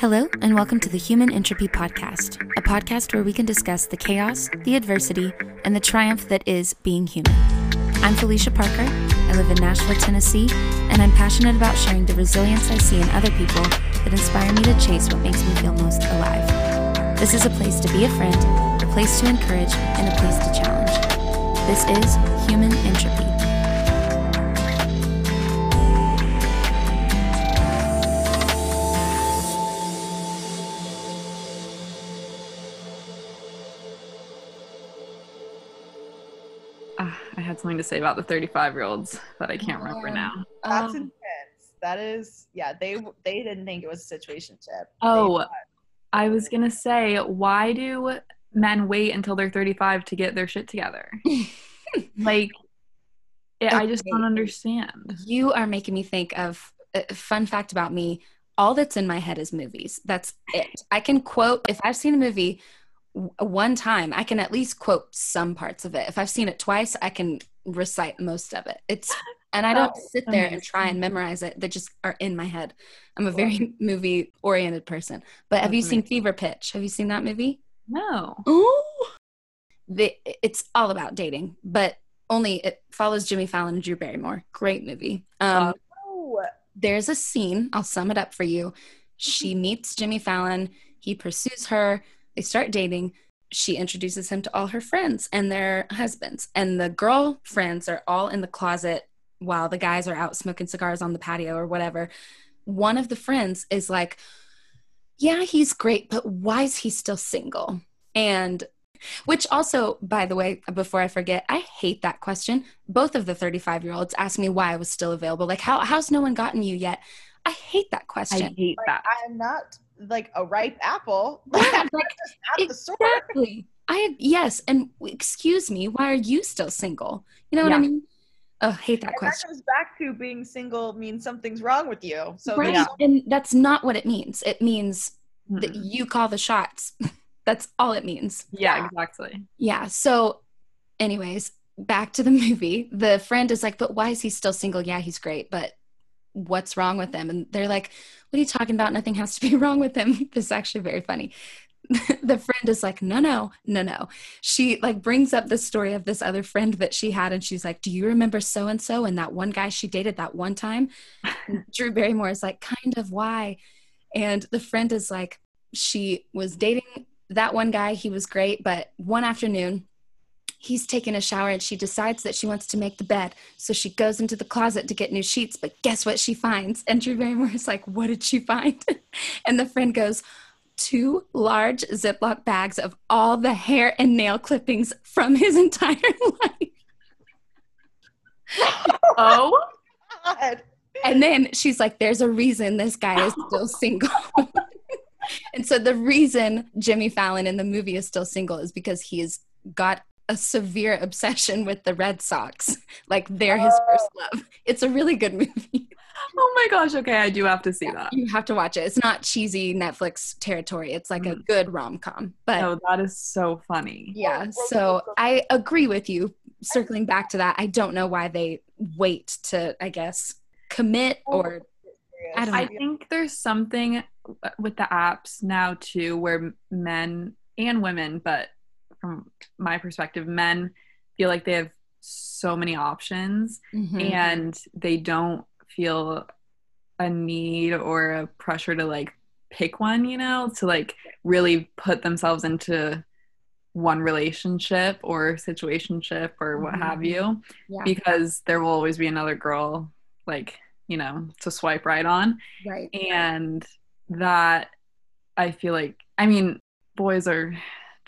Hello, and welcome to the Human Entropy Podcast, a podcast where we can discuss the chaos, the adversity, and the triumph that is being human. I'm Felicia Parker. I live in Nashville, Tennessee, and I'm passionate about sharing the resilience I see in other people that inspire me to chase what makes me feel most alive. This is a place to be a friend, a place to encourage, and a place to challenge. This is Human Entropy. Had something to say about the 35 year olds that I can't remember now. That's Um, intense. That is, yeah. They they didn't think it was a situationship. Oh, I was gonna say, why do men wait until they're 35 to get their shit together? like, it, I just don't understand. You are making me think of a fun fact about me. All that's in my head is movies. That's it. I can quote, if I've seen a movie w- one time, I can at least quote some parts of it. If I've seen it twice, I can recite most of it. It's, and I don't sit there and try and memorize it. They just are in my head. I'm a very movie oriented person. But have you seen. Fever Pitch? Have you seen that movie? No. Oh, the, it's all about dating, but only it follows Jimmy Fallon and Drew Barrymore. Great movie. Um, Oh, there's a scene. I'll sum it up for you. She meets Jimmy Fallon. He pursues her. They start dating. She introduces him to all her friends and their husbands. And the girl friends are all in the closet while the guys are out smoking cigars on the patio or whatever. One of the friends is like, Yeah, he's great, but why is he still single? And which also, by the way, before I forget, I hate that question. Both of the 35 year olds asked me why I was still available. Like, how, how's no one gotten you yet? I hate that question. I question. hate like, that. I'm not like a ripe apple. Yeah, I'm like, at the store. exactly. I yes, and excuse me, why are you still single? You know what I mean? Oh, hate that And that question. goes back to being single means something's wrong with you. So right, there's and that's not what it means. It means hmm. that Mm-mm. you call the shots. that's all it means. Yeah, exactly. Yeah. So, anyways, back to the movie. The friend is like, but why is he still single? Yeah, he's great, but what's wrong with them And they're like, what are you talking about? Nothing has to be wrong with him. this is actually very funny. the friend is like, no, no, no, no. She like brings up the story of this other friend that she had, and she's like, do you remember so and so and that one guy she dated that one time? And Drew Barrymore is like, kind of why? And the friend is like, she was dating that one guy. He was great, but one afternoon, he's taking a shower and she decides that she wants to make the bed. So she goes into the closet to get new sheets, but guess what she finds? And Drew Barrymore is like, What did she find? and the friend goes, Two large Ziploc bags of all the hair and nail clippings from his entire life. Oh, God. And then she's like, There's a reason this guy is still single. and so the reason Jimmy Fallon in the movie is still single is because he's got a severe obsession with the Red Sox. Like they're his first love. It's a really good movie. oh my gosh. Okay, I do have to see that. You have to watch it. It's not cheesy Netflix territory. It's like a Mhm. good rom com. But Oh, that is so funny. yeah, so I agree with you. Circling back to that, I don't know why they wait to, I guess, commit or I don't I think there's something with the apps now too where men and women, but from my perspective, men feel like they have so many options Mhm. and they don't feel a need or a pressure to like pick one, you know, to like really put themselves into one relationship or situationship or what Mhm. have you yeah, because there will always be another girl like you know to swipe right on right. and that i feel like i mean boys are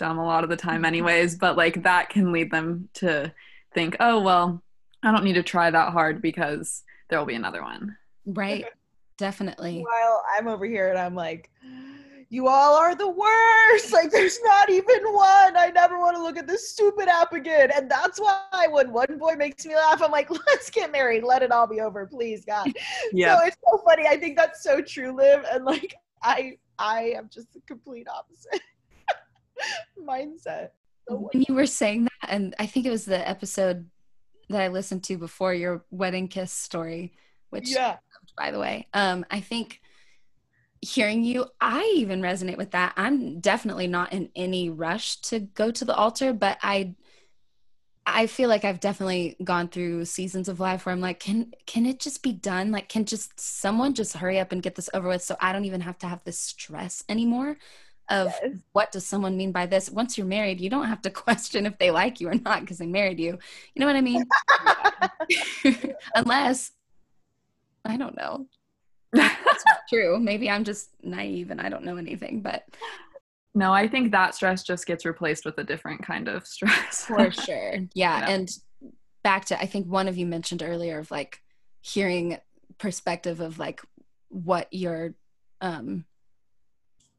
dumb a lot of the time mm-hmm. anyways but like that can lead them to think oh well i don't need to try that hard because there will be another one Right. Definitely. While I'm over here and I'm like, you all are the worst. Like, there's not even one. I never want to look at this stupid app again. And that's why when one boy makes me laugh, I'm like, let's get married. Let it all be over, please, God. yeah So it's so funny. I think that's so true, Liv. And like, I, I am just the complete opposite mindset. When you were saying that, and I think it was the episode that I listened to before your wedding kiss story, which yeah. by the way. Um, I think hearing you, I even resonate with that. I'm definitely not in any rush to go to the altar, but I I feel like I've definitely gone through seasons of life where I'm like, can can it just be done? Like, can just someone just hurry up and get this over with so I don't even have to have this stress anymore of Yes. what does someone mean by this? Once you're married, you don't have to question if they like you or not because they married you. You know what I mean? Unless I don't know. That's not true. Maybe I'm just naive and I don't know anything, but no, I think that stress just gets replaced with a different kind of stress. for sure. Yeah. Yeah. And back to, I think one of you mentioned earlier of like hearing perspective of like what your, um,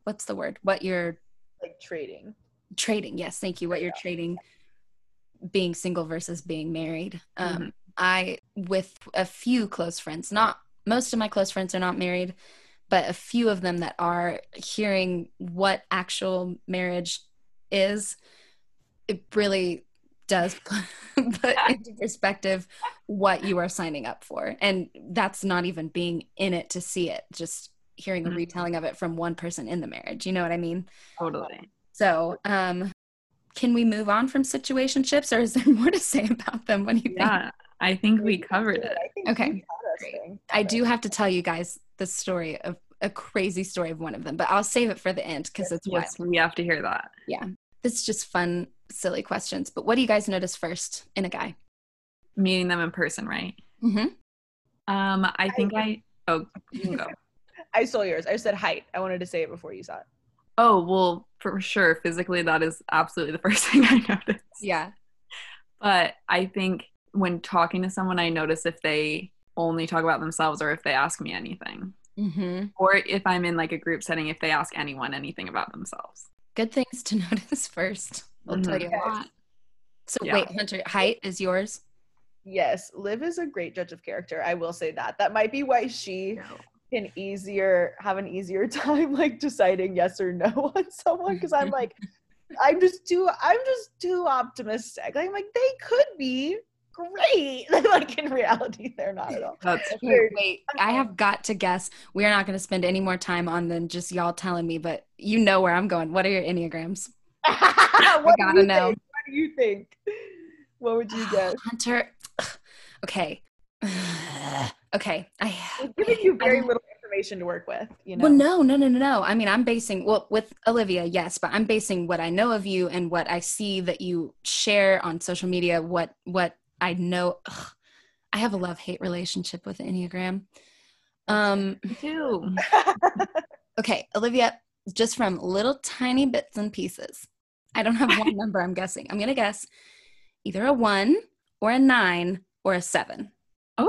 what's the word? What you're like trading. trading. Yes. Thank you. What you're trading being single versus being married. Um, Mhm. I, with a few close friends, not most of my close friends are not married, but a few of them that are hearing what actual marriage is, it really does put into perspective what you are signing up for. And that's not even being in it to see it, just hearing a Mhm. retelling of it from one person in the marriage. You know what I mean? totally. So, um, can we move on from situationships, or is there more to say about them? What do you think? Yeah, I think we covered it. I think Okay, you got us great. I do have to tell you guys the story of a crazy story of one of them, but I'll save it for the end because it's Yes, wild. we have to hear that. Yeah, this is just fun, silly questions. But what do you guys notice first in a guy? Meeting them in person, right? Mm-hmm. Um, I think I. Oh, you can go. I stole yours. I said height. I wanted to say it before you saw it. Oh well, for sure. Physically, that is absolutely the first thing I noticed. Yeah. But I think when talking to someone, I notice if they only talk about themselves or if they ask me anything, Mm-hmm. or if I'm in like a group setting, if they ask anyone anything about themselves. Good things to notice first. I'll tell Mhm. you a lot. So Yeah. wait, Hunter, height is yours. Yes, Liv is a great judge of character. I will say that. That might be why she can easier have an easier time like deciding yes or no on someone because I'm like I'm just too I'm just too optimistic. Like, I'm like they could be great. like in reality they're not at all. That's Okay, wait, I have got to guess. We're not going to spend any more time on than just y'all telling me, but you know where I'm going. What are your enneagrams? do gotta know. Think? What do you think? What would you guess? Hunter. Okay. okay. I. It's giving you very I'm- little information to work with, you know. Well, no, no, no, no, no. I mean, I'm basing well with Olivia, yes, but I'm basing what I know of you and what I see that you share on social media. What what I know. Ugh, I have a love hate relationship with Enneagram. Um. too. Okay, Olivia. Just from little tiny bits and pieces. I don't have one number. I'm guessing. I'm gonna guess either a one or a nine or a seven.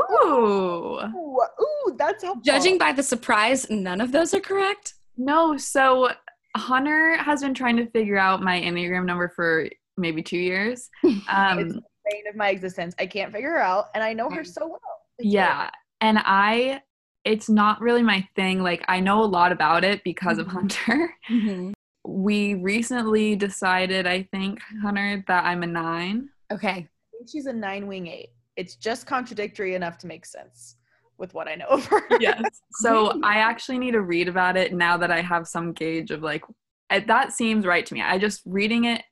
Oh Ooh, ooh, that's helpful. Judging by the surprise, none of those are correct. no! So Hunter has been trying to figure out my enneagram number for maybe two years. it's Um, the bane of my existence. I can't figure her out, and I know her so well. It's yeah, and I. It's not really my thing. Like I know a lot about it because of Mhm. Hunter. we recently decided, I think, Hunter, that I'm a nine. Okay. I think she's a nine wing eight. It's just contradictory enough to make sense with what I know of her. Yes. So I actually need to read about it now that I have some gauge of like, that seems right to me. I just reading it.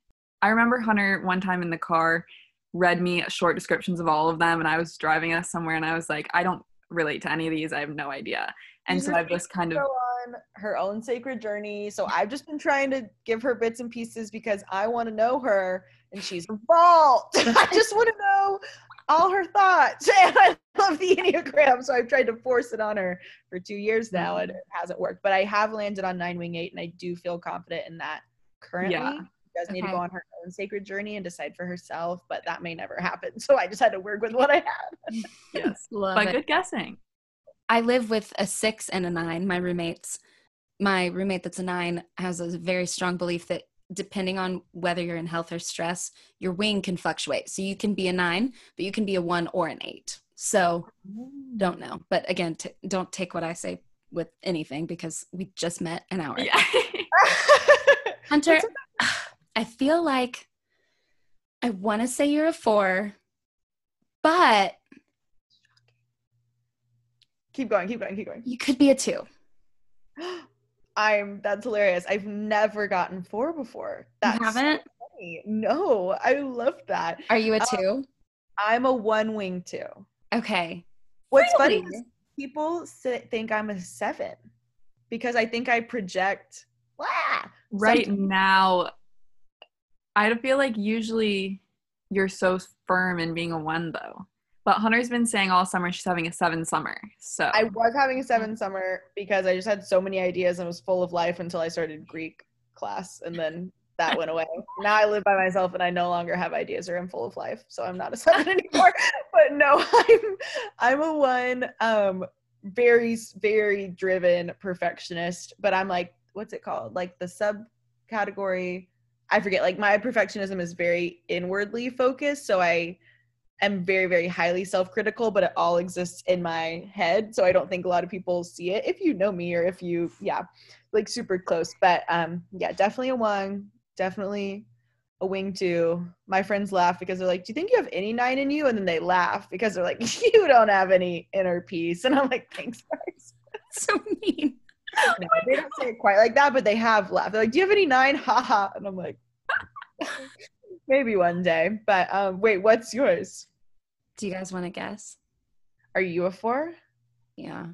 I remember Hunter one time in the car read me short descriptions of all of them, and I was driving us somewhere, and I was like, I don't relate to any of these. I have no idea. And She's so I've just kind of go on her own sacred journey. So I've just been trying to give her bits and pieces because I want to know her and she's a vault. I just want to know all her thoughts. And I love the Enneagram. So I've tried to force it on her for two years now and it hasn't worked. But I have landed on nine wing eight and I do feel confident in that currently. Yeah. She does need to go on her own sacred journey and decide for herself, but that may never happen. So I just had to work with what I had. yes, Love but it. good guessing. I live with a six and a nine, my roommates. My roommate that's a nine has a very strong belief that depending on whether you're in health or stress, your wing can fluctuate. So you can be a nine, but you can be a one or an eight. So oh. don't know. But again, t- don't take what I say with anything because we just met an hour. Yeah. Hunter, I feel like I want to say you're a four, but keep going, keep going, keep going. you could be a two. I'm that's hilarious. I've never gotten four before. That's you haven't? So funny. No, I love that. Are you a Um, two? I'm a one wing two. okay. What's funny Really? is people say, think I'm a seven because I think I project. Wah! right Sometimes- now i feel like usually you're so firm in being a one though but hunter's been saying all summer she's having a seven summer so I was having a seven summer because I just had so many ideas and was full of life until I started Greek class, and then that went away. Now I live by myself and I no longer have ideas or I'm full of life, so I'm not a seven anymore. but no, I'm I'm a one. Um, very very driven perfectionist, but I'm like, what's it called? Like the subcategory. I forget. Like my perfectionism is very inwardly focused, so I am very very highly self-critical but it all exists in my head so i don't think a lot of people see it if you know me or if you yeah like super close but um yeah definitely a one definitely a wing two. My friends laugh because they're like do you think you have any nine in you? And then they laugh because they're like you don't have any inner peace. And i'm like thanks guys. So mean. no, they don't say it quite like that but they have laughed. They're like do you have any nine? Ha ha. and i'm like maybe one day but um wait what's yours Do you guys want to guess? are you a four Yeah.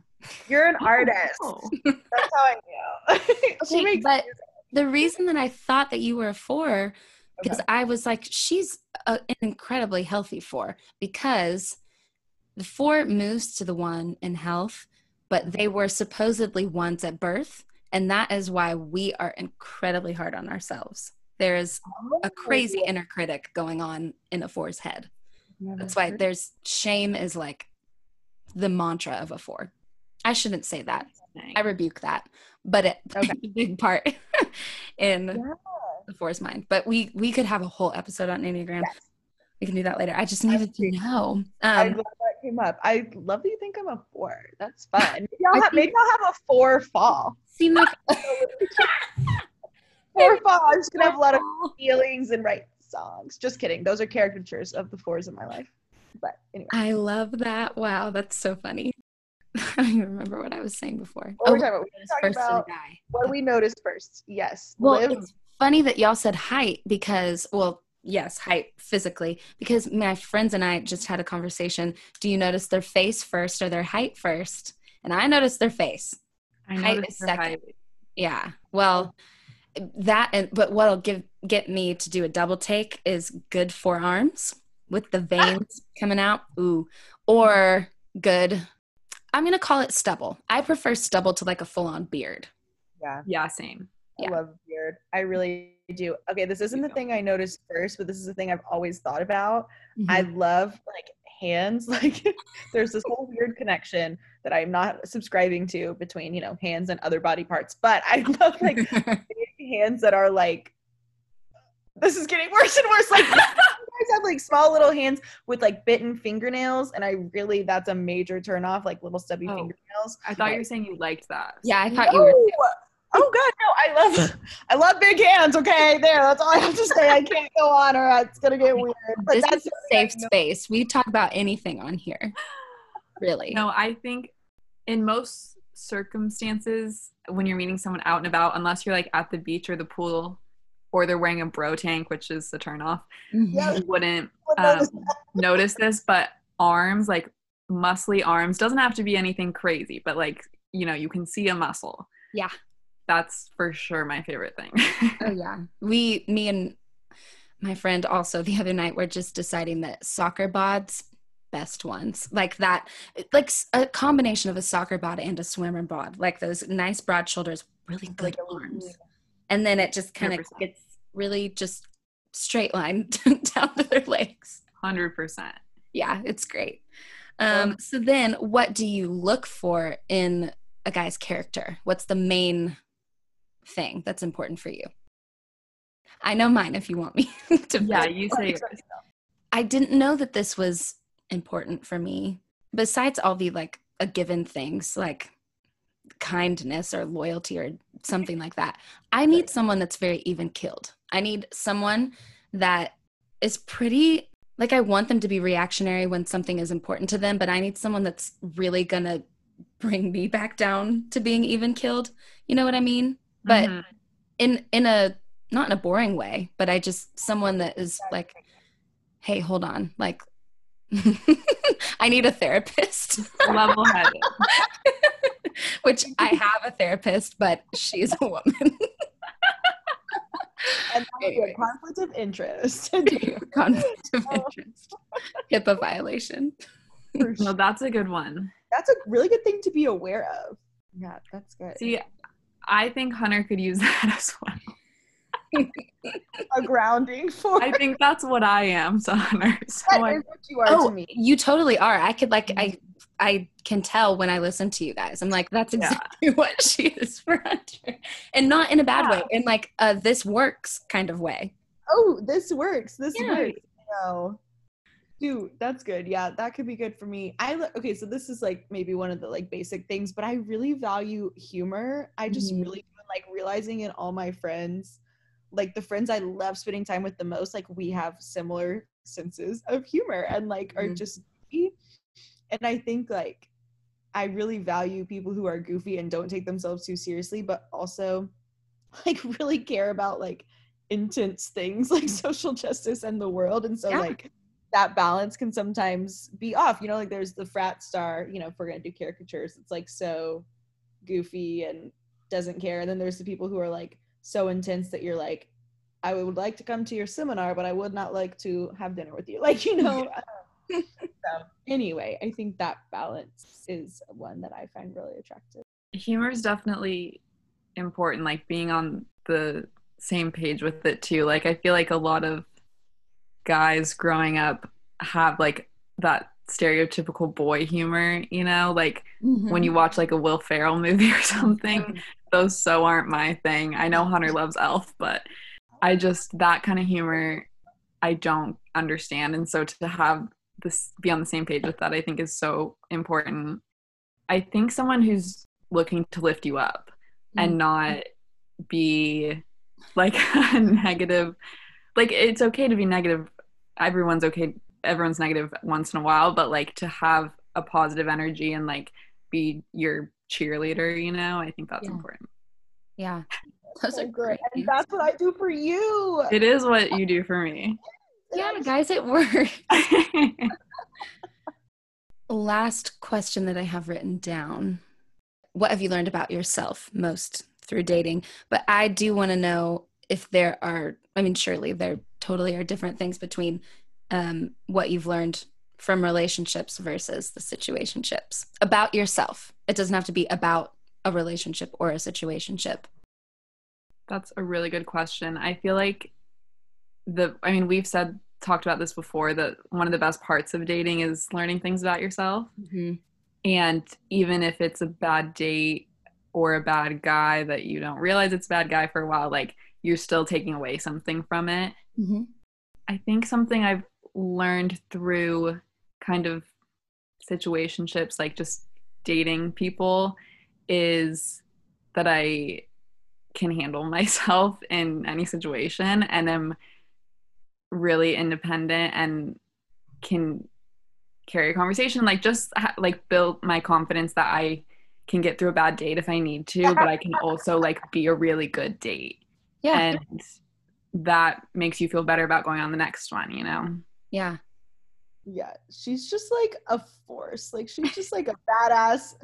You're an artist. Oh. That's how I know. She Wait, but music. the reason that I thought that you were a four, because Okay. I was like, she's a, an incredibly healthy four because the four moves to the one in health, but they were supposedly ones at birth. And that is why we are incredibly hard on ourselves. There is a crazy inner critic going on in a four's head. That's why there's shame is like the mantra of a four. I shouldn't say that. I rebuke that, but it Okay. a big part in Yeah. the four's mind. But we we could have a whole episode on Enneagram. Yes. We can do that later. I just needed to know. Um, that came up. I love that you think I'm a four. That's fun. Maybe I'll, I have, maybe I'll have a four fall. seem like Four fall. I'm just gonna have a lot of feelings and write songs. Just kidding. Those are caricatures of the fours in my life. But anyway, I love that. Wow, that's so funny. I don't even remember what I was saying before. what were we Oh, talking about? Notice first about guy. what we notice first? Yes. Well, Liv. it's funny that y'all said height because, well, yes, height physically, because my friends and I just had a conversation. Do you notice their face first or their height first? And I noticed their face. I Height is her second. height. Yeah. Well, that and but what'll give get me to do a double take is good forearms with the veins coming out. Ooh. Or good. I'm gonna call it stubble. I prefer stubble to like a full on beard. yeah. Yeah, same. Yeah. I love beard. I really do. Okay, this isn't the thing I noticed first, but this is the thing I've always thought about. Mm-hmm. I love like hands. Like there's this whole weird connection that I'm not subscribing to between, you know, hands and other body parts. But I love like big hands that are like this is getting worse and worse. Like you guys have like small little hands with like bitten fingernails, and I really that's a major turn off, like little stubby Oh. fingernails. I thought you were saying you liked that. yeah, I thought you were No! Oh god, no! I love, I love big hands. Okay, there. That's all I have to say. I can't go on, or it's gonna get weird. But this that's is a safe space. We talk about anything on here. Really. No, I think in most circumstances, when you're meeting someone out and about, unless you're like at the beach or the pool, or they're wearing a bro tank, which is the turn off, Mhm. Yeah. you wouldn't um, notice- notice this. But arms, like muscly arms, doesn't have to be anything crazy, but like you know, you can see a muscle. Yeah. That's for sure my favorite thing. Oh yeah. We me and my friend also the other night were just deciding that soccer bods best ones. Like that like a combination of a soccer bod and a swimmer bod. Like those nice broad shoulders, really good Like arms. And then it just kind of 100%. gets really just straight line down to their legs. Hundred percent. Yeah, it's great. Um, so then what do you look for in a guy's character? What's the main thing that's important for you? I know mine if you want me to. Yeah, you say yours. I didn't know that this was important for me. Besides all the like a given things like kindness or loyalty or something like that. I need someone that's very even killed. I need someone that is pretty like I want them to be reactionary when something is important to them, but I need someone that's really gonna bring me back down to being even killed. You know what I mean? But Mhm. in in a not in a boring way, but I just someone that is like, hey, hold on, like I need a therapist. level-headed. Which I have a therapist, but she's a woman. And that would be a conflict of interest. Conflict of interest. HIPAA violation. For No, that's a good one. That's a really good thing to be aware of. Yeah, that's good. See, I think Hunter could use that as well. a grounding for I think that's what I am to Hunter. So that I, is what you are Oh, to me. you totally are. I could like I I can tell when I listen to you guys. I'm like, that's Yeah. exactly what she is for Hunter. And not in a bad way, Yeah. in like a this works kind of way. Oh, this works. This Yeah. works. No. Dude, that's good. Yeah, that could be good for me. I li- okay, so this is like maybe one of the like basic things, but I really value humor. I just Mhm. really like realizing in all my friends, like the friends I love spending time with the most, like we have similar senses of humor and like are Mhm. just goofy. And I think like I really value people who are goofy and don't take themselves too seriously, but also like really care about like intense things like social justice and the world. And so Yeah. like that balance can sometimes be off. You know, like there's the frat star, you know, if we're gonna do caricatures, it's like so goofy and doesn't care. And then there's the people who are like so intense that you're like, I would like to come to your seminar, but I would not like to have dinner with you. Like, you know. so anyway, I think that balance is one that I find really attractive. humor is definitely important, like being on the same page with it too. Like I feel like a lot of guys growing up have like that stereotypical boy humor, you know, like when you mm-hmm. watch like a Will Ferrell movie or something, those so aren't my thing. I know Hunter mm-hmm. loves Elf, but I just that kind of humor I don't understand. And so to have this be on the same page with that, I think is so important. I think someone who's looking to lift you up and mm-hmm. not be like a negative like it's okay to be negative everyone's okay everyone's negative once in a while but like to have a positive energy and like be your cheerleader you know i think that's Yeah. important Yeah. Those So are great. And that's what I do for you. it is what you do for me Yeah, guys, it works. Last question that I have written down. What have you learned about yourself most through dating? But I do want to know if there are, I mean, surely there totally are different things between um, what you've learned from relationships versus the situationships about yourself. It doesn't have to be about a relationship or a situationship. that's a really good question i feel like the i mean we've said talked about this before that one of the best parts of dating is learning things about yourself And even if it's a bad date or a bad guy that you don't realize it's a bad guy for a while, like you're still taking away something from it. Mm-hmm. I think something I've learned through kind of situationships, like just dating people, is that I can handle myself in any situation and am really independent and can carry a conversation like just ha- like build my confidence that i can get through a bad date if i need to but i can also like be a really good date. Yeah. and that makes you feel better about going on the next one you know yeah. yeah, she's just like a force. Like she's just like a badass.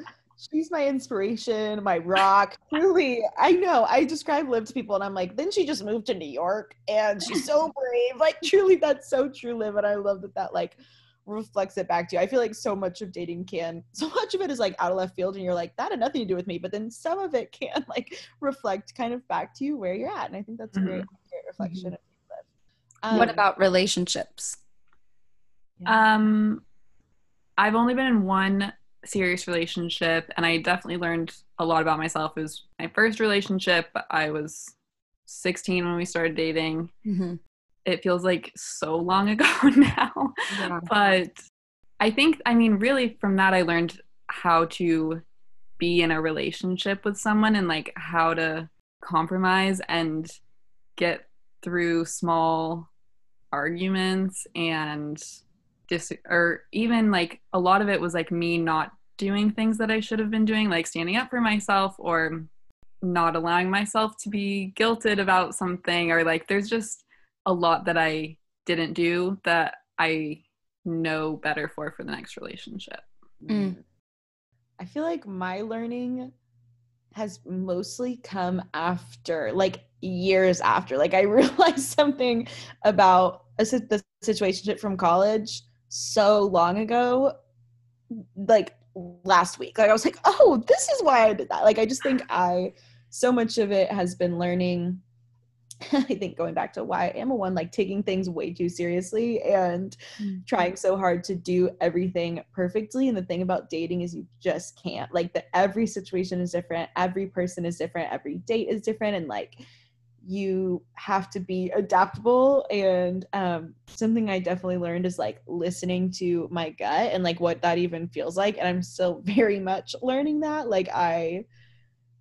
She's my inspiration, my rock. Truly, I know. I describe Liv to people and I'm like, then she just moved to New York and she's so brave. Like truly, that's so true, Liv. And I love that that like reflects it back to you. I feel like so much of dating can, so much of it is like out of left field and you're like, that had nothing to do with me. But then some of it can like reflect kind of back to you where you're at. And I think that's a great, great reflection of you, Liv. what Um, about relationships? Um, I've only been in one serious relationship, and I definitely learned a lot about myself. It was my first relationship. I was 16 when we started dating. Mm-hmm. It feels like so long ago now, Yeah. but I think, I mean, really from that, I learned how to be in a relationship with someone and like how to compromise and get through small arguments and dis or even like a lot of it was like me not doing things that I should have been doing, like standing up for myself or not allowing myself to be guilted about something, or like there's just a lot that I didn't do that I know better for for the next relationship. Mm. I feel like my learning has mostly come after, like years after. Like I realized something about a, the situation from college so long ago, like last week. Like I was like, oh, this is why I did that. Like I just think I, so much of it has been learning I think going back to why I am a one, like taking things way too seriously and Mm. trying so hard to do everything perfectly. And the thing about dating is you just can't. Like the every situation is different, every person is different, every date is different, and like you have to be adaptable. And um, something I definitely learned is like listening to my gut and like what that even feels like. And I'm still very much learning that. Like I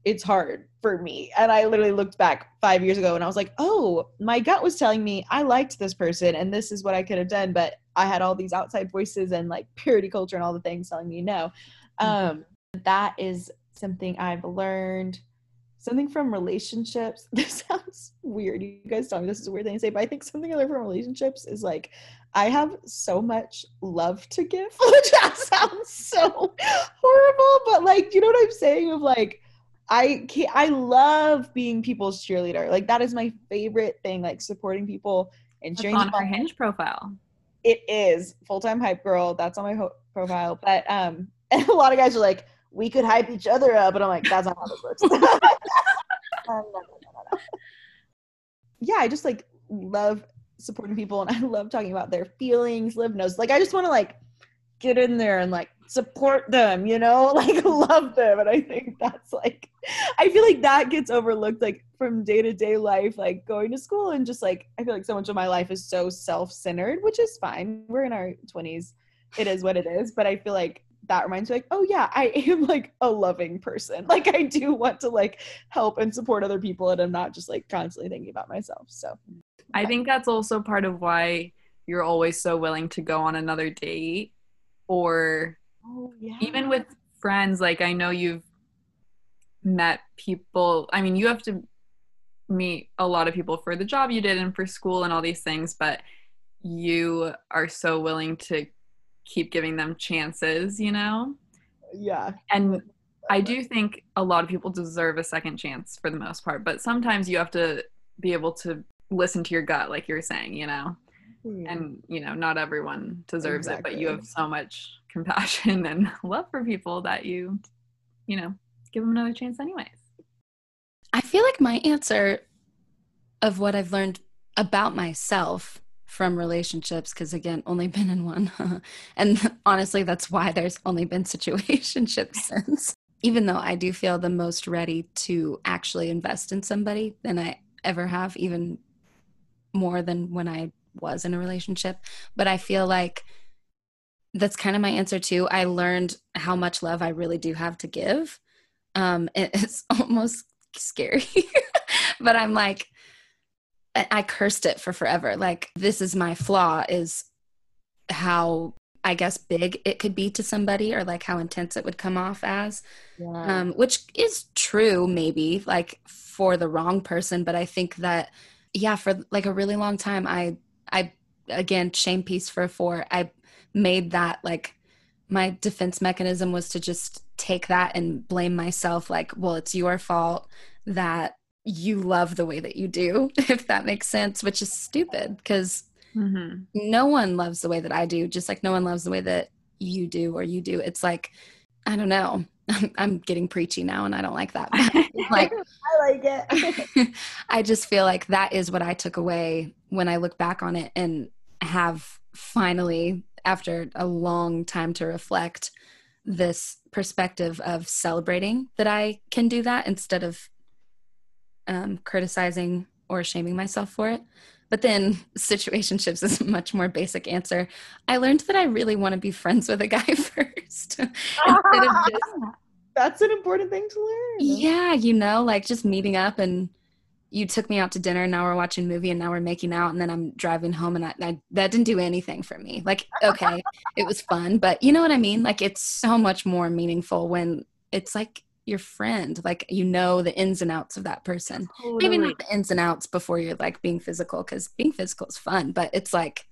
it's hard for me. And I literally looked back five years ago and I was like, oh, my gut was telling me I liked this person and this is what I could have done. But I had all these outside voices and like purity culture and all the things telling me no. Um, that is something I've learned. Something from relationships. This sounds weird. You guys tell me this is a weird thing to say, but I think something I learned from relationships is like I have so much love to give, which that sounds so horrible, but like, you know what I'm saying? Of like, I can't, I love being people's cheerleader. Like that is my favorite thing, like supporting people and That's cheering on her hinge profile. It is full-time hype girl. That's on my ho- profile. But um and a lot of guys are like, we could hype each other up, and I'm like, that's not how this works. Um. Yeah, I just like love supporting people and I love talking about their feelings, Liv knows. Like I just want to like get in there and like support them, you know, like love them. And I think that's like, I feel like that gets overlooked like from day to day life, like going to school and just like, I feel like so much of my life is so self centered, which is fine. We're in our 20s. It is what it is. But I feel like that reminds me like, oh yeah, I am like a loving person. Like I do want to like help and support other people and I'm not just like constantly thinking about myself. So I think that's also part of why you're always so willing to go on another date or oh, yeah. even with friends like I know you've met people I mean you have to meet a lot of people for the job you did and for school and all these things but you are so willing to keep giving them chances you know yeah. and I do think a lot of people deserve a second chance for the most part, but sometimes you have to be able to listen to your gut, like you're saying, you know, hmm. and you know, not everyone deserves it, but you have so much compassion and love for people that you, you know, give them another chance, anyways. I feel like my answer of what I've learned about myself from relationships, because again, only been in one. and honestly, that's why there's only been situationships since. Even though I do feel the most ready to actually invest in somebody than I ever have, even more than when I was in a relationship. But I feel like that's kind of my answer too. I learned how much love I really do have to give. Um, it's almost scary, but I'm like, I cursed it for forever. Like, this is my flaw is how I guess big it could be to somebody or like how intense it would come off as Yeah. um, which is true maybe like for the wrong person but i think that yeah for like a really long time i i again shame piece for four i made that like my defense mechanism was to just take that and blame myself like well it's your fault that you love the way that you do if that makes sense which is stupid because Mm-hmm. no one loves the way that I do, just like no one loves the way that you do or you do. It's like, I don't know. I'm, I'm getting preachy now and I don't like that. Like, I like it. I just feel like that is what I took away when I look back on it and have finally, after a long time to reflect, this perspective of celebrating that I can do that instead of um, criticizing or shaming myself for it. But then situationships is a much more basic answer. I learned that I really want to be friends with a guy first instead of just That's an important thing to learn. yeah, you know, like just meeting up and you took me out to dinner and now we're watching a movie and now we're making out and then I'm driving home and I, I, that didn't do anything for me. Like, okay, it was fun, but you know what I mean? Like, it's so much more meaningful when it's like your friend, like you know the ins and outs of that person. Totally. Maybe not the ins and outs before you're like being physical because being physical is fun, but it's like,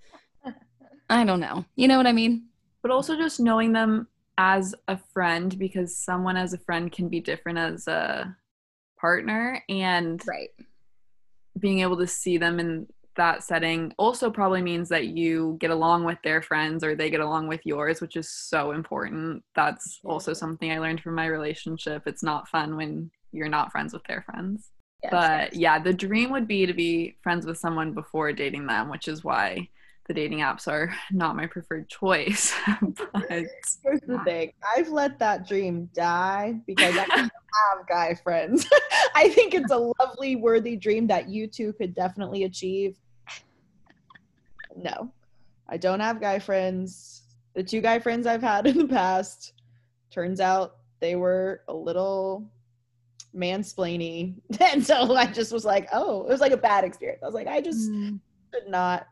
I don't know. You know what I mean? But also just knowing them as a friend because someone as a friend can be different as a partner and Right. being able to see them in that setting also probably means that you get along with their friends or they get along with yours which is so important. That's also something i learned from my relationship. It's not fun when you're not friends with their friends. Yes. but yeah the dream would be to be friends with someone before dating them which is why the dating apps are not my preferred choice but Here's the thing. I've let that dream die because I don't have guy friends. I think it's a lovely, worthy dream that you two could definitely achieve. No, I don't have guy friends. The two guy friends I've had in the past, turns out they were a little mansplainy. And so I just was like, oh, it was like a bad experience. I was like, I just mm. should not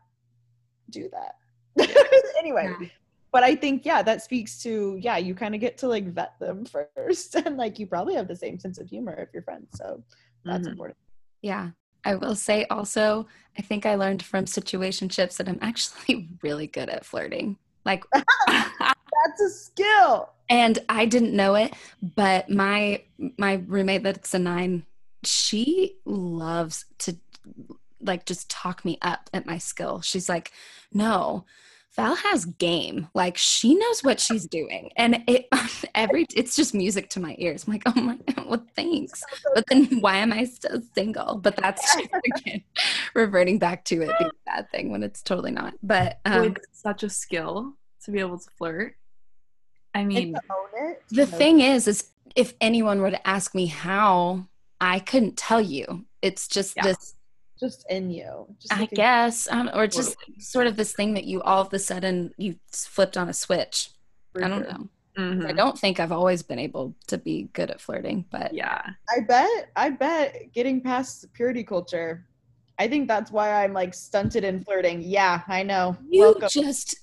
do that. anyway, Yeah. but I think yeah, that speaks to yeah, you kind of get to like vet them first, and like you probably have the same sense of humor if you're friends, so that's Mhm. important. Yeah. I will say also, I think I learned from situationships that I'm actually really good at flirting. Like, That's a skill. and I didn't know it, but my my roommate that's a nine, she loves to like just talk me up at my skill. She's like, no, Val has game. Like she knows what she's doing. And it every it's just music to my ears. I'm like, oh my God, well, thanks. But then why am I still single? But that's just, again reverting back to it being a bad thing when it's totally not. But um, it's such a skill to be able to flirt i mean to own it. the thing is, is if anyone were to ask me how, I couldn't tell you. It's just Yeah. this just in you. Just I like a- guess, I don't, or just sort of this thing that you all of a sudden you flipped on a switch. for I don't sure. know. mhm. I don't think I've always been able to be good at flirting, but yeah I bet. I bet getting past purity culture. I think that's why I'm like stunted in flirting. Yeah, I know. you Welcome. just,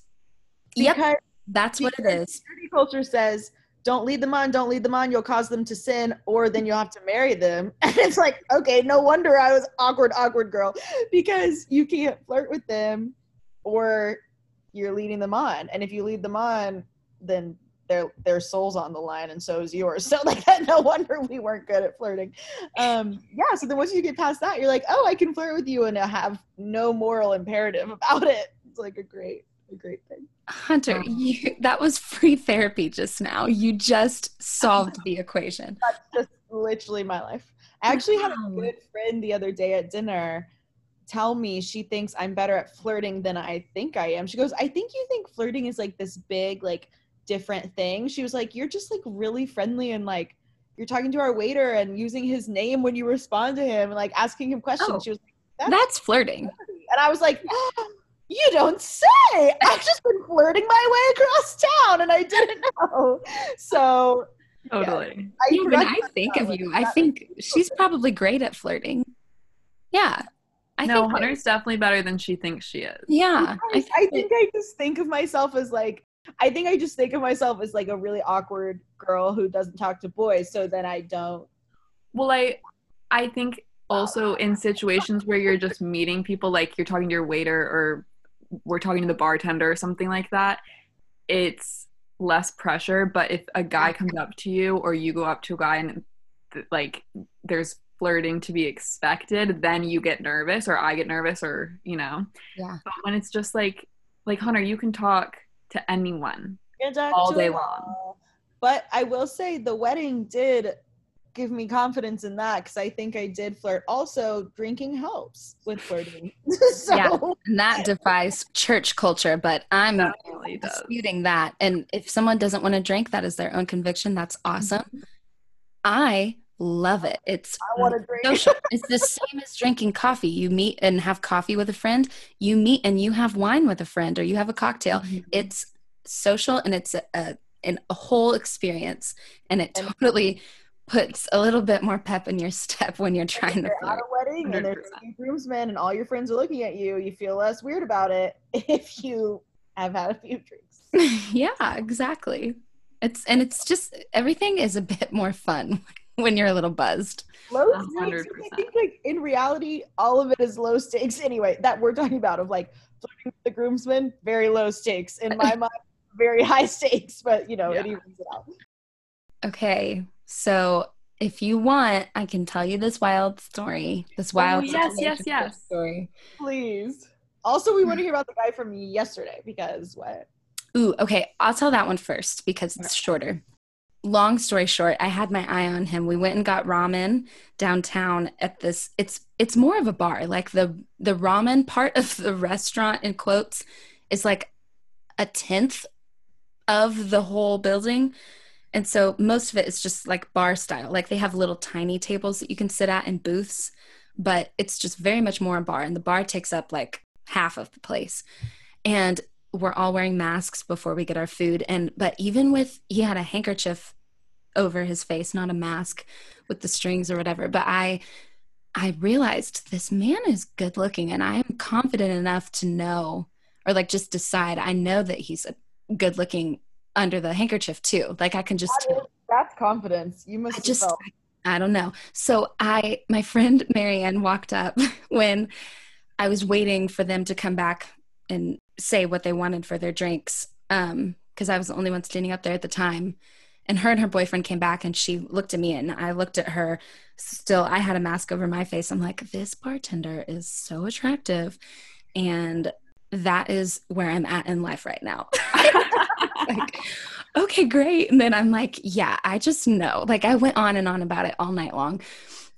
yep, Because that's what it is. because purity culture says don't lead them on, don't lead them on, you'll cause them to sin, or then you'll have to marry them. And it's like, okay, no wonder I was awkward, awkward girl, because you can't flirt with them or you're leading them on. And if you lead them on, then their their soul's on the line and so is yours. So like no wonder we weren't good at flirting. Um yeah, so then once you get past that, you're like, oh I can flirt with you and have no moral imperative about it. It's like a great, a great thing. Hunter, Oh. you, that was free therapy just now. You just solved the equation. that's just literally my life. I actually had a good friend the other day at dinner tell me she thinks I'm better at flirting than I think I am. She goes, I think you think flirting is like this big, like different thing. She was like, You're just like really friendly and like you're talking to our waiter and using his name when you respond to him and like asking him questions. Oh. She was like, That's flirting. and I was like, ah, You don't say. I've just been flirting my way across town and I didn't know. So totally I Yeah, when I think of you, I think makes me feel she's probably great at flirting. Yeah. I no think hunter's definitely better than she thinks she is Yeah. I, I think I just think of myself as like I think I just think of myself as like a really awkward girl who doesn't talk to boys, so then I don't. Well, I I think also in situations where you're just meeting people, like you're talking to your waiter or we're talking to the bartender or something like that, it's less pressure. But if a guy comes up to you or you go up to a guy and like there's flirting to be expected, then you get nervous or I get nervous or you know. Yeah. But when it's just like like Hunter, you can talk to anyone. All day long. But I will say the wedding did give me confidence in that because I think I did flirt. Also, drinking helps with flirting. so Yeah. And that defies church culture, but I'm Definitely does. disputing that. And if someone doesn't want to drink, that is their own conviction. That's awesome. I love it. It's I want to drink. social. It's the same as drinking coffee. You meet and have coffee with a friend. You meet and you have wine with a friend, or you have a cocktail. Mm-hmm. It's social and it's a, a, an, a whole experience, and it And- totally puts a little bit more pep in your step when you're trying to you're at a wedding and there's 100%. two groomsmen and all your friends are looking at you, you feel less weird about it if you have had a few drinks. yeah, exactly. It's and it's just everything is a bit more fun when you're a little buzzed. Low stakes. hundred I think like in reality, all of it is low stakes anyway. That we're talking about of like flirting with the groomsmen, very low stakes. In my mind, very high stakes, but you know, it evens it out. Okay, so if you want, I can tell you this wild story. This oh, wild yes, yes, yes. story. Please. Also, we want to hear about the guy from yesterday because what? Ooh, okay. I'll tell that one first because it's shorter. Long story short, I had my eye on him. We went and got ramen downtown at this it's it's more of a bar. Like the the ramen part of the restaurant in quotes is like a tenth of the whole building. And so most of it is just like bar style. Like they have little tiny tables that you can sit at in booths, but it's just very much more a bar. And the bar takes up like half of the place. And we're all wearing masks before we get our food. And but even with he had a handkerchief over his face, not a mask with the strings or whatever. But I I realized this man is good looking and I am confident enough to know or like just decide I know that he's a good looking under the handkerchief too. Like I can just tell. That's confidence. You must I just felt- I don't know. So I my friend Marianne walked up when I was waiting for them to come back and say what they wanted for their drinks. Um, because I was the only one standing up there at the time. And her and her boyfriend came back and she looked at me and I looked at her. Still, I had a mask over my face. I'm like, this bartender is so attractive. And that is where I'm at in life right now. like, okay, great. And then I'm like, yeah, I just know. Like I went on and on about it all night long.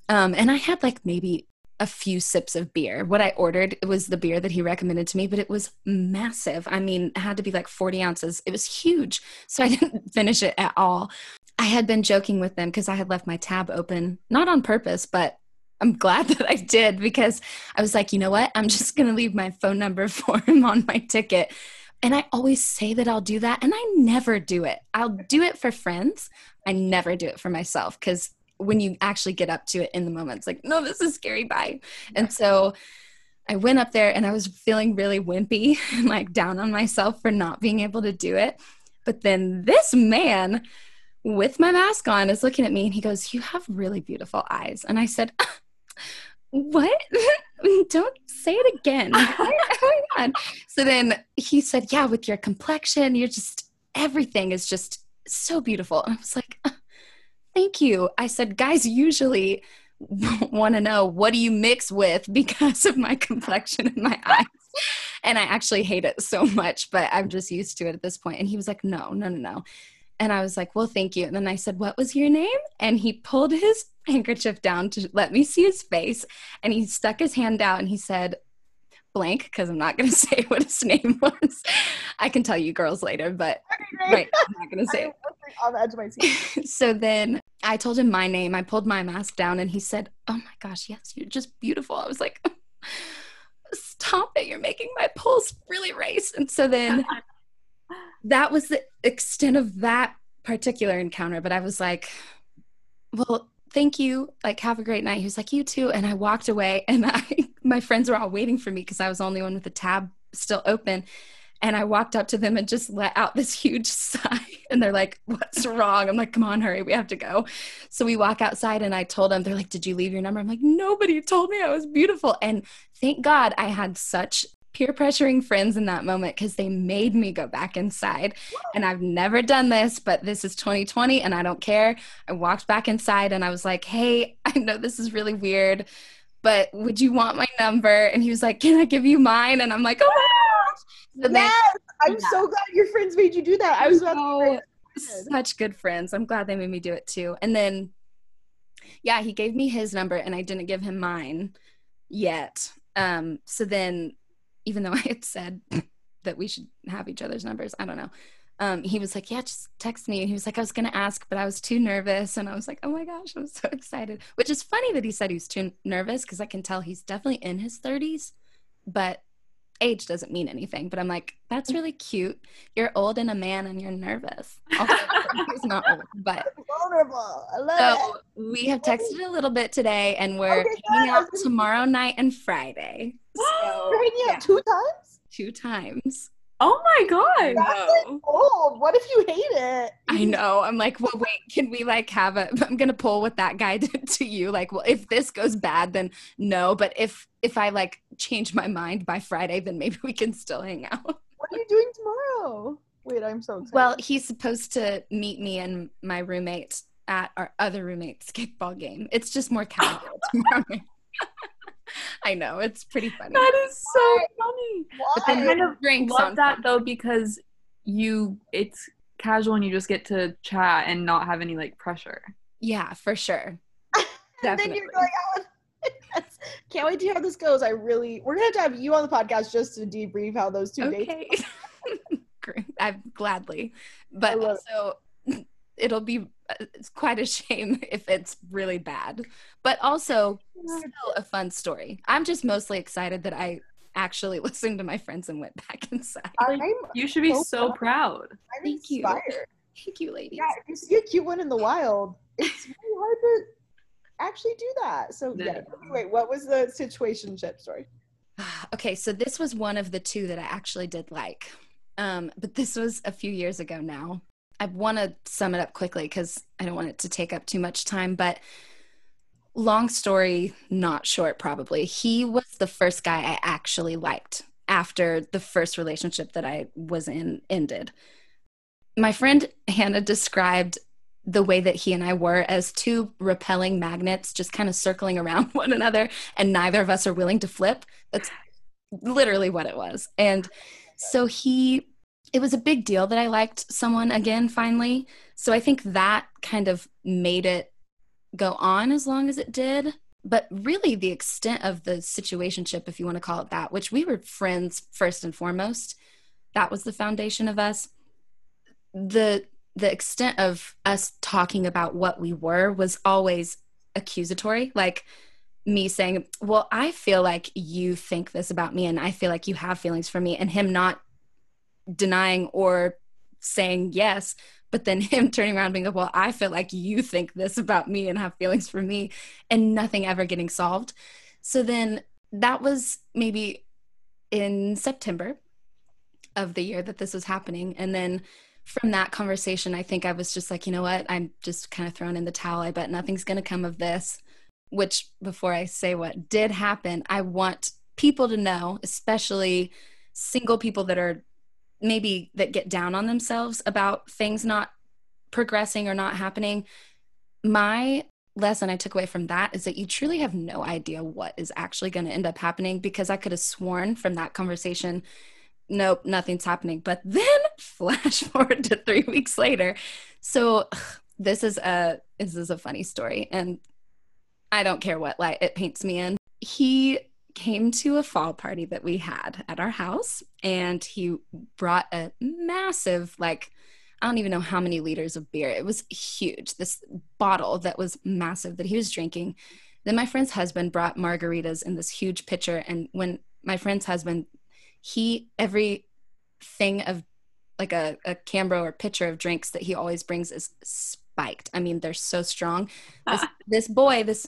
Um, and I had like maybe a few sips of beer. What I ordered was the beer that he recommended to me, but it was massive. I mean, it had to be like 40 ounces. It was huge. So I didn't finish it at all. I had been joking with them because I had left my tab open, not on purpose, but I'm glad that I did because I was like, you know what? I'm just going to leave my phone number for him on my ticket. And I always say that I'll do that, and I never do it. I'll do it for friends. I never do it for myself because when you actually get up to it in the moment, it's like, no, this is scary. Bye. And so I went up there and I was feeling really wimpy and like down on myself for not being able to do it. But then this man with my mask on is looking at me and he goes, You have really beautiful eyes. And I said, What? Don't say it again. oh my God. So then he said, Yeah, with your complexion, you're just, everything is just so beautiful. And I was like, Thank you. I said, Guys usually want to know what do you mix with because of my complexion and my eyes. And I actually hate it so much, but I'm just used to it at this point. And he was like, No, no, no, no. And I was like, Well, thank you. And then I said, What was your name? And he pulled his handkerchief down to let me see his face. And he stuck his hand out and he said, Blank, because I'm not going to say what his name was. I can tell you girls later, but right, I'm not going to say it. on the edge of my seat. so then I told him my name. I pulled my mask down and he said, Oh my gosh, yes, you're just beautiful. I was like, Stop it. You're making my pulse really race. And so then that was the extent of that particular encounter. But I was like, Well, thank you. Like, have a great night. He was like, You too. And I walked away and I my friends were all waiting for me because I was the only one with the tab still open. And I walked up to them and just let out this huge sigh. And they're like, What's wrong? I'm like, Come on, hurry. We have to go. So we walk outside and I told them, They're like, Did you leave your number? I'm like, Nobody told me I was beautiful. And thank God I had such peer pressuring friends in that moment because they made me go back inside. And I've never done this, but this is 2020 and I don't care. I walked back inside and I was like, Hey, I know this is really weird, but would you want my number? And he was like, Can I give you mine? And I'm like, Oh my gosh. So yes, I'm Yeah. so glad your friends made you do that. I was about so such good friends. I'm glad they made me do it too. And then, yeah, he gave me his number and I didn't give him mine yet. Um, so then, even though I had said that we should have each other's numbers, I don't know. Um, he was like, Yeah, just text me. And he was like, I was going to ask, but I was too nervous. And I was like, Oh my gosh, I'm so excited. Which is funny that he said he was too nervous because I can tell he's definitely in his 30s, but age doesn't mean anything, but I'm like, that's really cute. You're old and a man and you're nervous. Also, he's not old, but Vulnerable. I love so it. we have texted a little bit today and we're Okay, hanging out tomorrow night and Friday. So You're hanging out two times? two times. Oh my god. That's like old. What if you hate it? I know. I'm like, well, wait, can we like have a? I'm gonna pull what that guy did to you. Like, well, if this goes bad, then no. But if if I like change my mind by Friday, then maybe we can still hang out. What are you doing tomorrow? Wait, I'm so excited. Well, he's supposed to meet me and my roommate at our other roommate's kickball game. It's just more casual tomorrow. Night. I know it's pretty funny. That is so funny. But I Why? kind of drinks love on that top. though because you it's casual and you just get to chat and not have any like pressure. Yeah, for sure. and then Definitely. you're going out. Yes. Can't wait to hear how this goes. I really, we're gonna have to have you on the podcast just to debrief how those two dates. okay. Great. I gladly, but also it'll be uh, it's quite a shame if it's really bad, but also still a fun story. I'm just mostly excited that I actually listened to my friends and went back inside. I'm, You should be So so proud. I'm Thank you. inspired. Thank you, ladies. Yeah, if you see a cute one in the wild, it's really hard to actually do that. So yeah. Yeah. Wait, what was the situationship story? okay, so this was one of the two that I actually did like. Um, but this was a few years ago now. I want to sum it up quickly because I don't want it to take up too much time. But long story, not short, probably. He was the first guy I actually liked after the first relationship that I was in ended. My friend Hannah described the way that he and I were as two repelling magnets just kind of circling around one another and neither of us are willing to flip. That's literally what it was. And so he, it was a big deal that I liked someone again finally. So I think that kind of made it go on as long as it did. But really, the extent of the situationship, if you want to call it that, which we were friends first and foremost, that was the foundation of us. The the extent of us talking about what we were was always accusatory. Like me saying, Well, I feel like you think this about me, and I feel like you have feelings for me, and him not denying or saying yes, but then him turning around being like, Well, I feel like you think this about me and have feelings for me, and nothing ever getting solved. So then that was maybe in September of the year that this was happening. And then from that conversation, I think I was just like, you know what? I'm just kind of thrown in the towel. I bet nothing's going to come of this. Which, before I say what did happen, I want people to know, especially single people that are maybe that get down on themselves about things not progressing or not happening. My lesson I took away from that is that you truly have no idea what is actually going to end up happening because I could have sworn from that conversation nope, nothing's happening. But then flash forward to three weeks later. So this is a this is a funny story, and I don't care what light it paints me in. He came to a fall party that we had at our house, and he brought a massive like. I don't even know how many liters of beer. It was huge. This bottle that was massive that he was drinking. Then my friend's husband brought margaritas in this huge pitcher. And when my friend's husband he every thing of like a, a cambro or pitcher of drinks that he always brings is spiked i mean they're so strong this, this boy this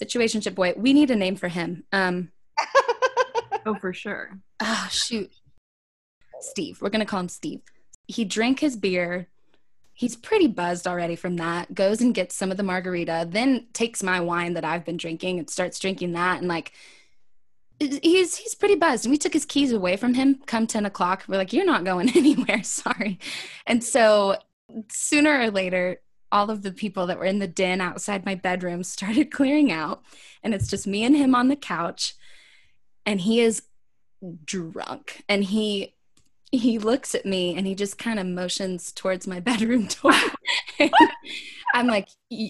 situationship boy we need a name for him um Oh, for sure. oh shoot. Steve we're gonna call him steve. He drank his beer. He's pretty buzzed already from that. Goes and gets some of the margarita then takes my wine that i've been drinking and starts drinking that and like he's he's pretty buzzed. And we took his keys away from him come 10 o'clock. We're like you're not going anywhere. Sorry. And so sooner or later all of the people that were in the den outside my bedroom started clearing out. And it's just me and him on the couch and he is drunk and he he looks at me and he just kind of motions towards my bedroom door i'm like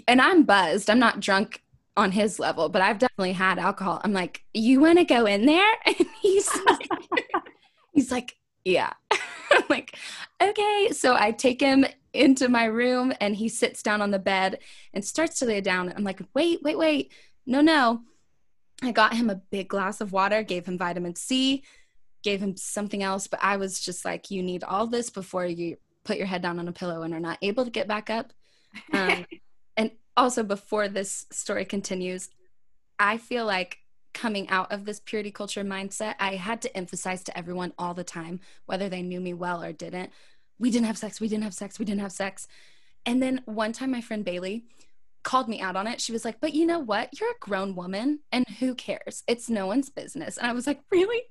and i'm buzzed i'm not drunk on his level, but I've definitely had alcohol. I'm like, you want to go in there? And he's like, he's like, yeah. I'm like, okay. So I take him into my room and he sits down on the bed and starts to lay down. I'm like, wait, wait, wait. No, no. I got him a big glass of water, gave him vitamin C, gave him something else, but I was just like, you need all this before you put your head down on a pillow and are not able to get back up. Um, and also, before this story continues, I feel like coming out of this purity culture mindset, I had to emphasize to everyone all the time, whether they knew me well or didn't, we didn't have sex, we didn't have sex, we didn't have sex. And then one time, my friend Bailey called me out on it. She was like, But you know what? You're a grown woman and who cares? It's no one's business. And I was like, Really?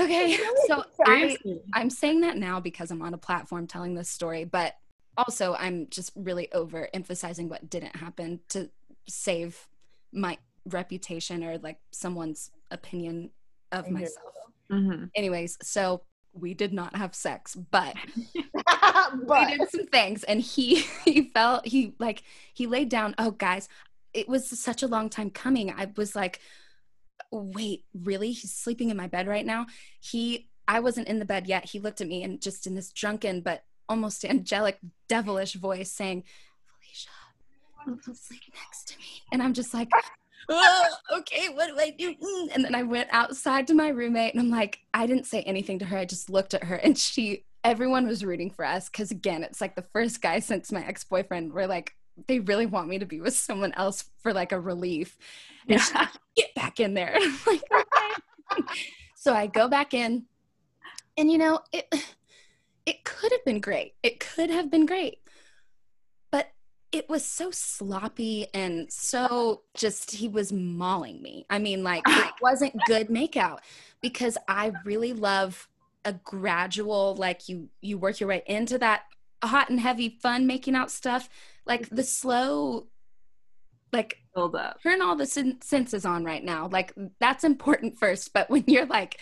Okay. So I, I'm saying that now because I'm on a platform telling this story, but also I'm just really over emphasizing what didn't happen to save my reputation or like someone's opinion of myself. Mm-hmm. Anyways, so we did not have sex, but but we did some things and he he felt he like he laid down. Oh guys it was such a long time coming. I was like wait really? He's sleeping in my bed right now? He i wasn't in the bed yet. He looked at me and just in this drunken but almost angelic devilish voice saying felicia sleep next to me. And i'm just like "Oh, okay what do i do? Mm. and then i went outside to my roommate and i'm like i didn't say anything to her i just looked at her and she everyone was rooting for us because again it's like the first guy since my ex-boyfriend were like they really want me to be with someone else for like a relief. And she's like, get back in there. I'm like okay. So i go back in and you know it it could have been great. It could have been great it was so sloppy and so just he was mauling me. I mean like it wasn't good makeout because i really love a gradual like you you work your way into that hot and heavy fun making out stuff. Like the slow like Build up. turn all the sen- senses on right now. Like that's important first but when you're like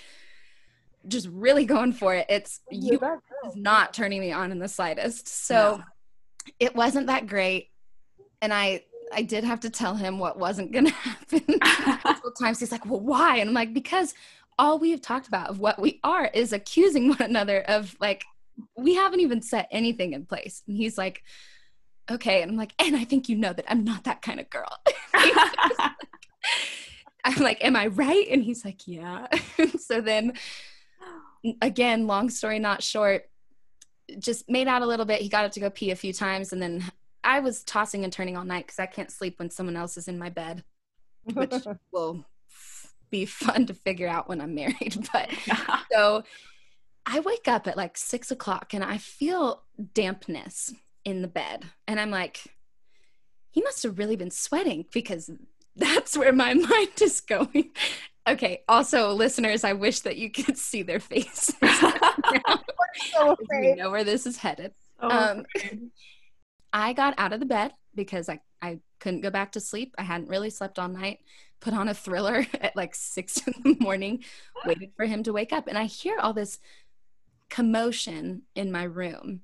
just really going for it it's you is not turning me on in the slightest. So No. it wasn't that great and i i did have to tell him what wasn't gonna happen multiple times. He's like well why? And i'm like because all we have talked about of what we are is accusing one another of like we haven't even set anything in place. And he's like okay. And i'm like and i think you know that i'm not that kind of girl. I'm like am i right? And he's like yeah. So then again long story not short just made out a little bit. He got up to go pee a few times and then i was tossing and turning all night because i can't sleep when someone else is in my bed which will be fun to figure out when i'm married but so I wake up at like six o'clock and I feel dampness in the bed. And I'm like, he must have really been sweating because that's where my mind is going. Okay. Also, listeners, I wish that you could see their faces. so you know where this is headed. So Um. I got out of the bed because I, I couldn't go back to sleep. I hadn't really slept all night. Put on a thriller at like six in the morning, waited for him to wake up. And I hear all this commotion in my room.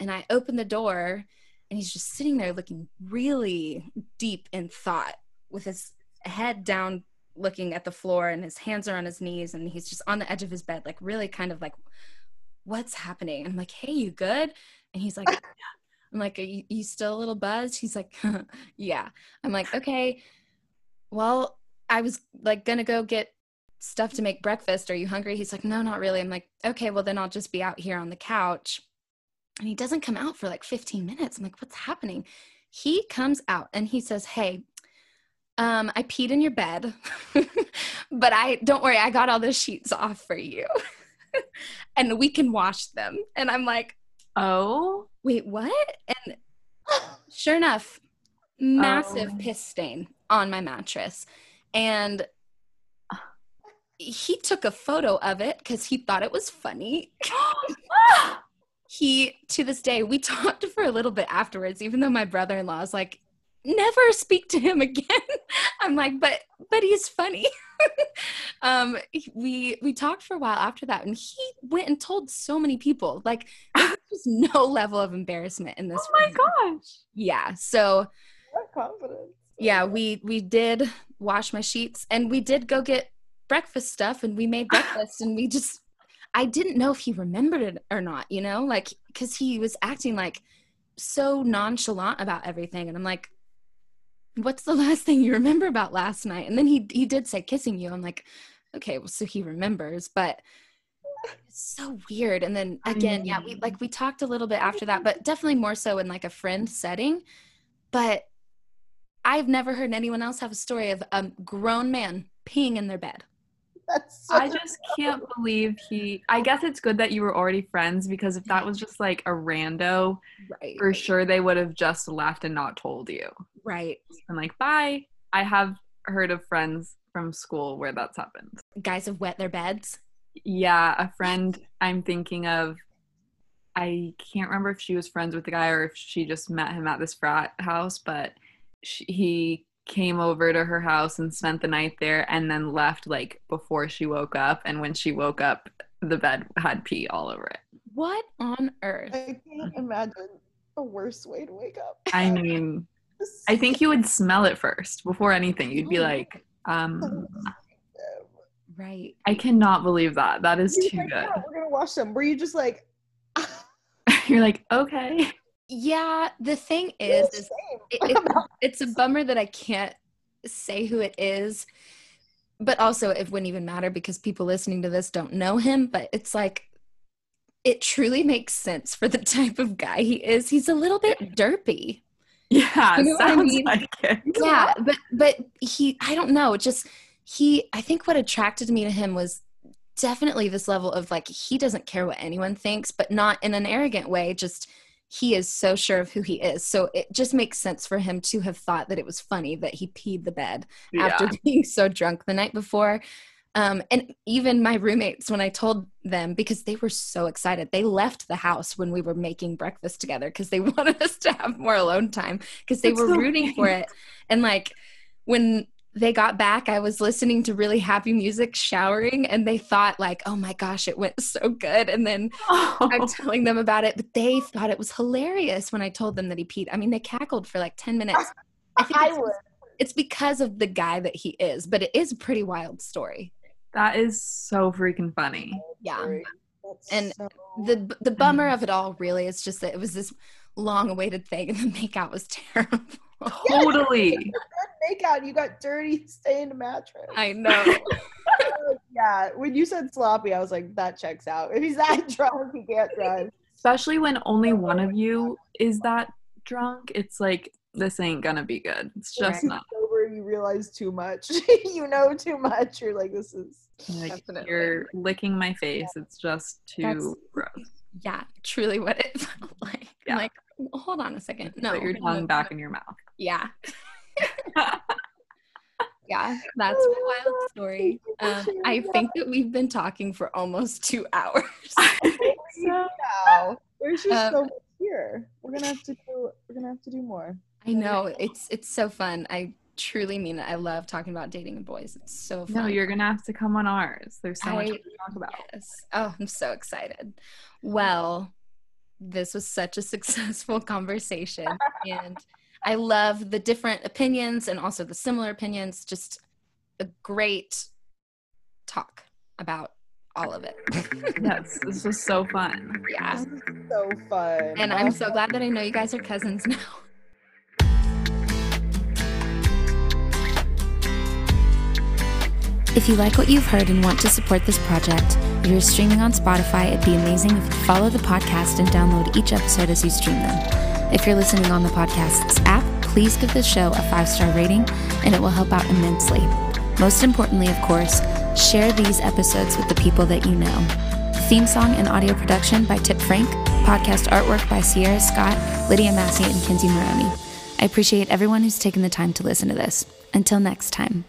And I open the door and he's just sitting there looking really deep in thought with his head down looking at the floor and his hands are on his knees and he's just on the edge of his bed like really kind of like what's happening i'm like hey you good and he's like i'm like you, you still a little buzzed? He's like yeah. I'm like okay. Well i was like gonna go get stuff to make breakfast. Are you hungry? He's like no not really. I'm like okay well then i'll just be out here on the couch. And he doesn't come out for like 15 minutes. I'm like what's happening? He comes out and he says hey um i peed in your bed but i don't worry i got all the sheets off for you. And we can wash them. And i'm like oh, wait what? And sure enough massive Oh. piss stain on my mattress. And he took a photo of it because he thought it was funny. He to this day we talked for a little bit afterwards even though my brother-in-law is like never speak to him again i'm like but but he's funny um we we talked for a while after that and he went and told so many people like there was no level of embarrassment in this oh my gosh. yeah so What confidence. yeah we we did wash my sheets and we did go get breakfast stuff and we made breakfast and we just i didn't know if he remembered it or not you know like because he was acting like so nonchalant about everything and i'm like what's the last thing you remember about last night and then he he did say kissing you i'm like okay well so he remembers but It's so weird. And then again, yeah, we like we talked a little bit after that, but definitely more so in like a friend setting. But I've never heard anyone else have a story of a grown man peeing in their bed. That's so I just can't believe he. I guess it's good that you were already friends because if that was just like a rando, Right. for sure they would have just left and not told you. Right. And like, bye. I have heard of friends from school where that's happened. Guys have wet their beds. Yeah, a friend I'm thinking of. I can't remember if she was friends with the guy or if she just met him at this frat house, but she, he came over to her house and spent the night there and then left like before she woke up. And when she woke up, the bed had pee all over it. What on earth? I can't imagine a worse way to wake up. I mean, I think you would smell it first before anything. You'd be like, um, Right. I cannot believe that. That is too like, good. "Yeah, We're gonna wash them. Were you just like You're like, okay. Yeah. The thing is, is it, it, it's a bummer that I can't say who it is, but also it wouldn't even matter because people listening to this don't know him. But it's like, it truly makes sense for the type of guy he is. He's a little bit derpy. Yeah, You know what I sounds mean? like it. Yeah, but but he, I don't know, just he. I think what attracted me to him was definitely this level of like he doesn't care what anyone thinks, but not in an arrogant way. Just he is so sure of who he is. So it just makes sense for him to have thought that it was funny that he peed the bed after being so drunk the night before. Um, and even my roommates, when I told them, because they were so excited, they left the house when we were making breakfast together because they wanted us to have more alone time because they That's were so rooting for it. And like when they got back, I was listening to really happy music, showering, and they thought like, "Oh my gosh, it went so good." And then Oh, I'm telling them about it, but they thought it was hilarious when I told them that he peed. I mean, they cackled for like 10 minutes. I think I would. it's because of the guy that he is, but it is a pretty wild story. That is so freaking funny. Yeah. That's And so- The the bummer of it all really is just that it was this long awaited thing and the makeout was terrible. Totally. Good makeout. You got dirty stained mattress. I know. yeah. When you said sloppy, I was like, that checks out. If he's that drunk, he can't drive. Especially when only one of you is that drunk. It's like, this ain't gonna be good. It's just Right. not. Sober, you realize too much. you know too much. You're like, this is. Like, Definitely. you're licking my face. It's just too That's- gross. yeah, truly what it felt like. Yeah. like, hold on a second. No. Put your tongue back in your mouth. Yeah. yeah, that's my wild story. Um, I think that we've been talking for almost two hours. Wow. There's just Um, so much here. We're gonna have to do. We're gonna have to do more. I know it's it's so fun. I truly mean it. I love talking about dating and boys. It's so fun. No, you're gonna have to come on ours. There's so much to talk about. Yes. Oh, I'm so excited. Well, this was such a successful conversation. and I love the different opinions and also the similar opinions. Just a great talk about all of it. Yes, this was so fun. yeah. So fun. And I'm so glad that I know you guys are cousins now. If you like what you've heard and want to support this project, you're streaming on Spotify, it'd be amazing if you follow the podcast and download each episode as you stream them. If you're listening on the podcast's app, please give the show a five star rating and it will help out immensely. Most importantly, of course, share these episodes with the people that you know. Theme song and audio production by Tip Frank, podcast artwork by Sierra Scott, Lydia Massey, and Kinsey Maroney. I appreciate everyone who's taken the time to listen to this. Until next time.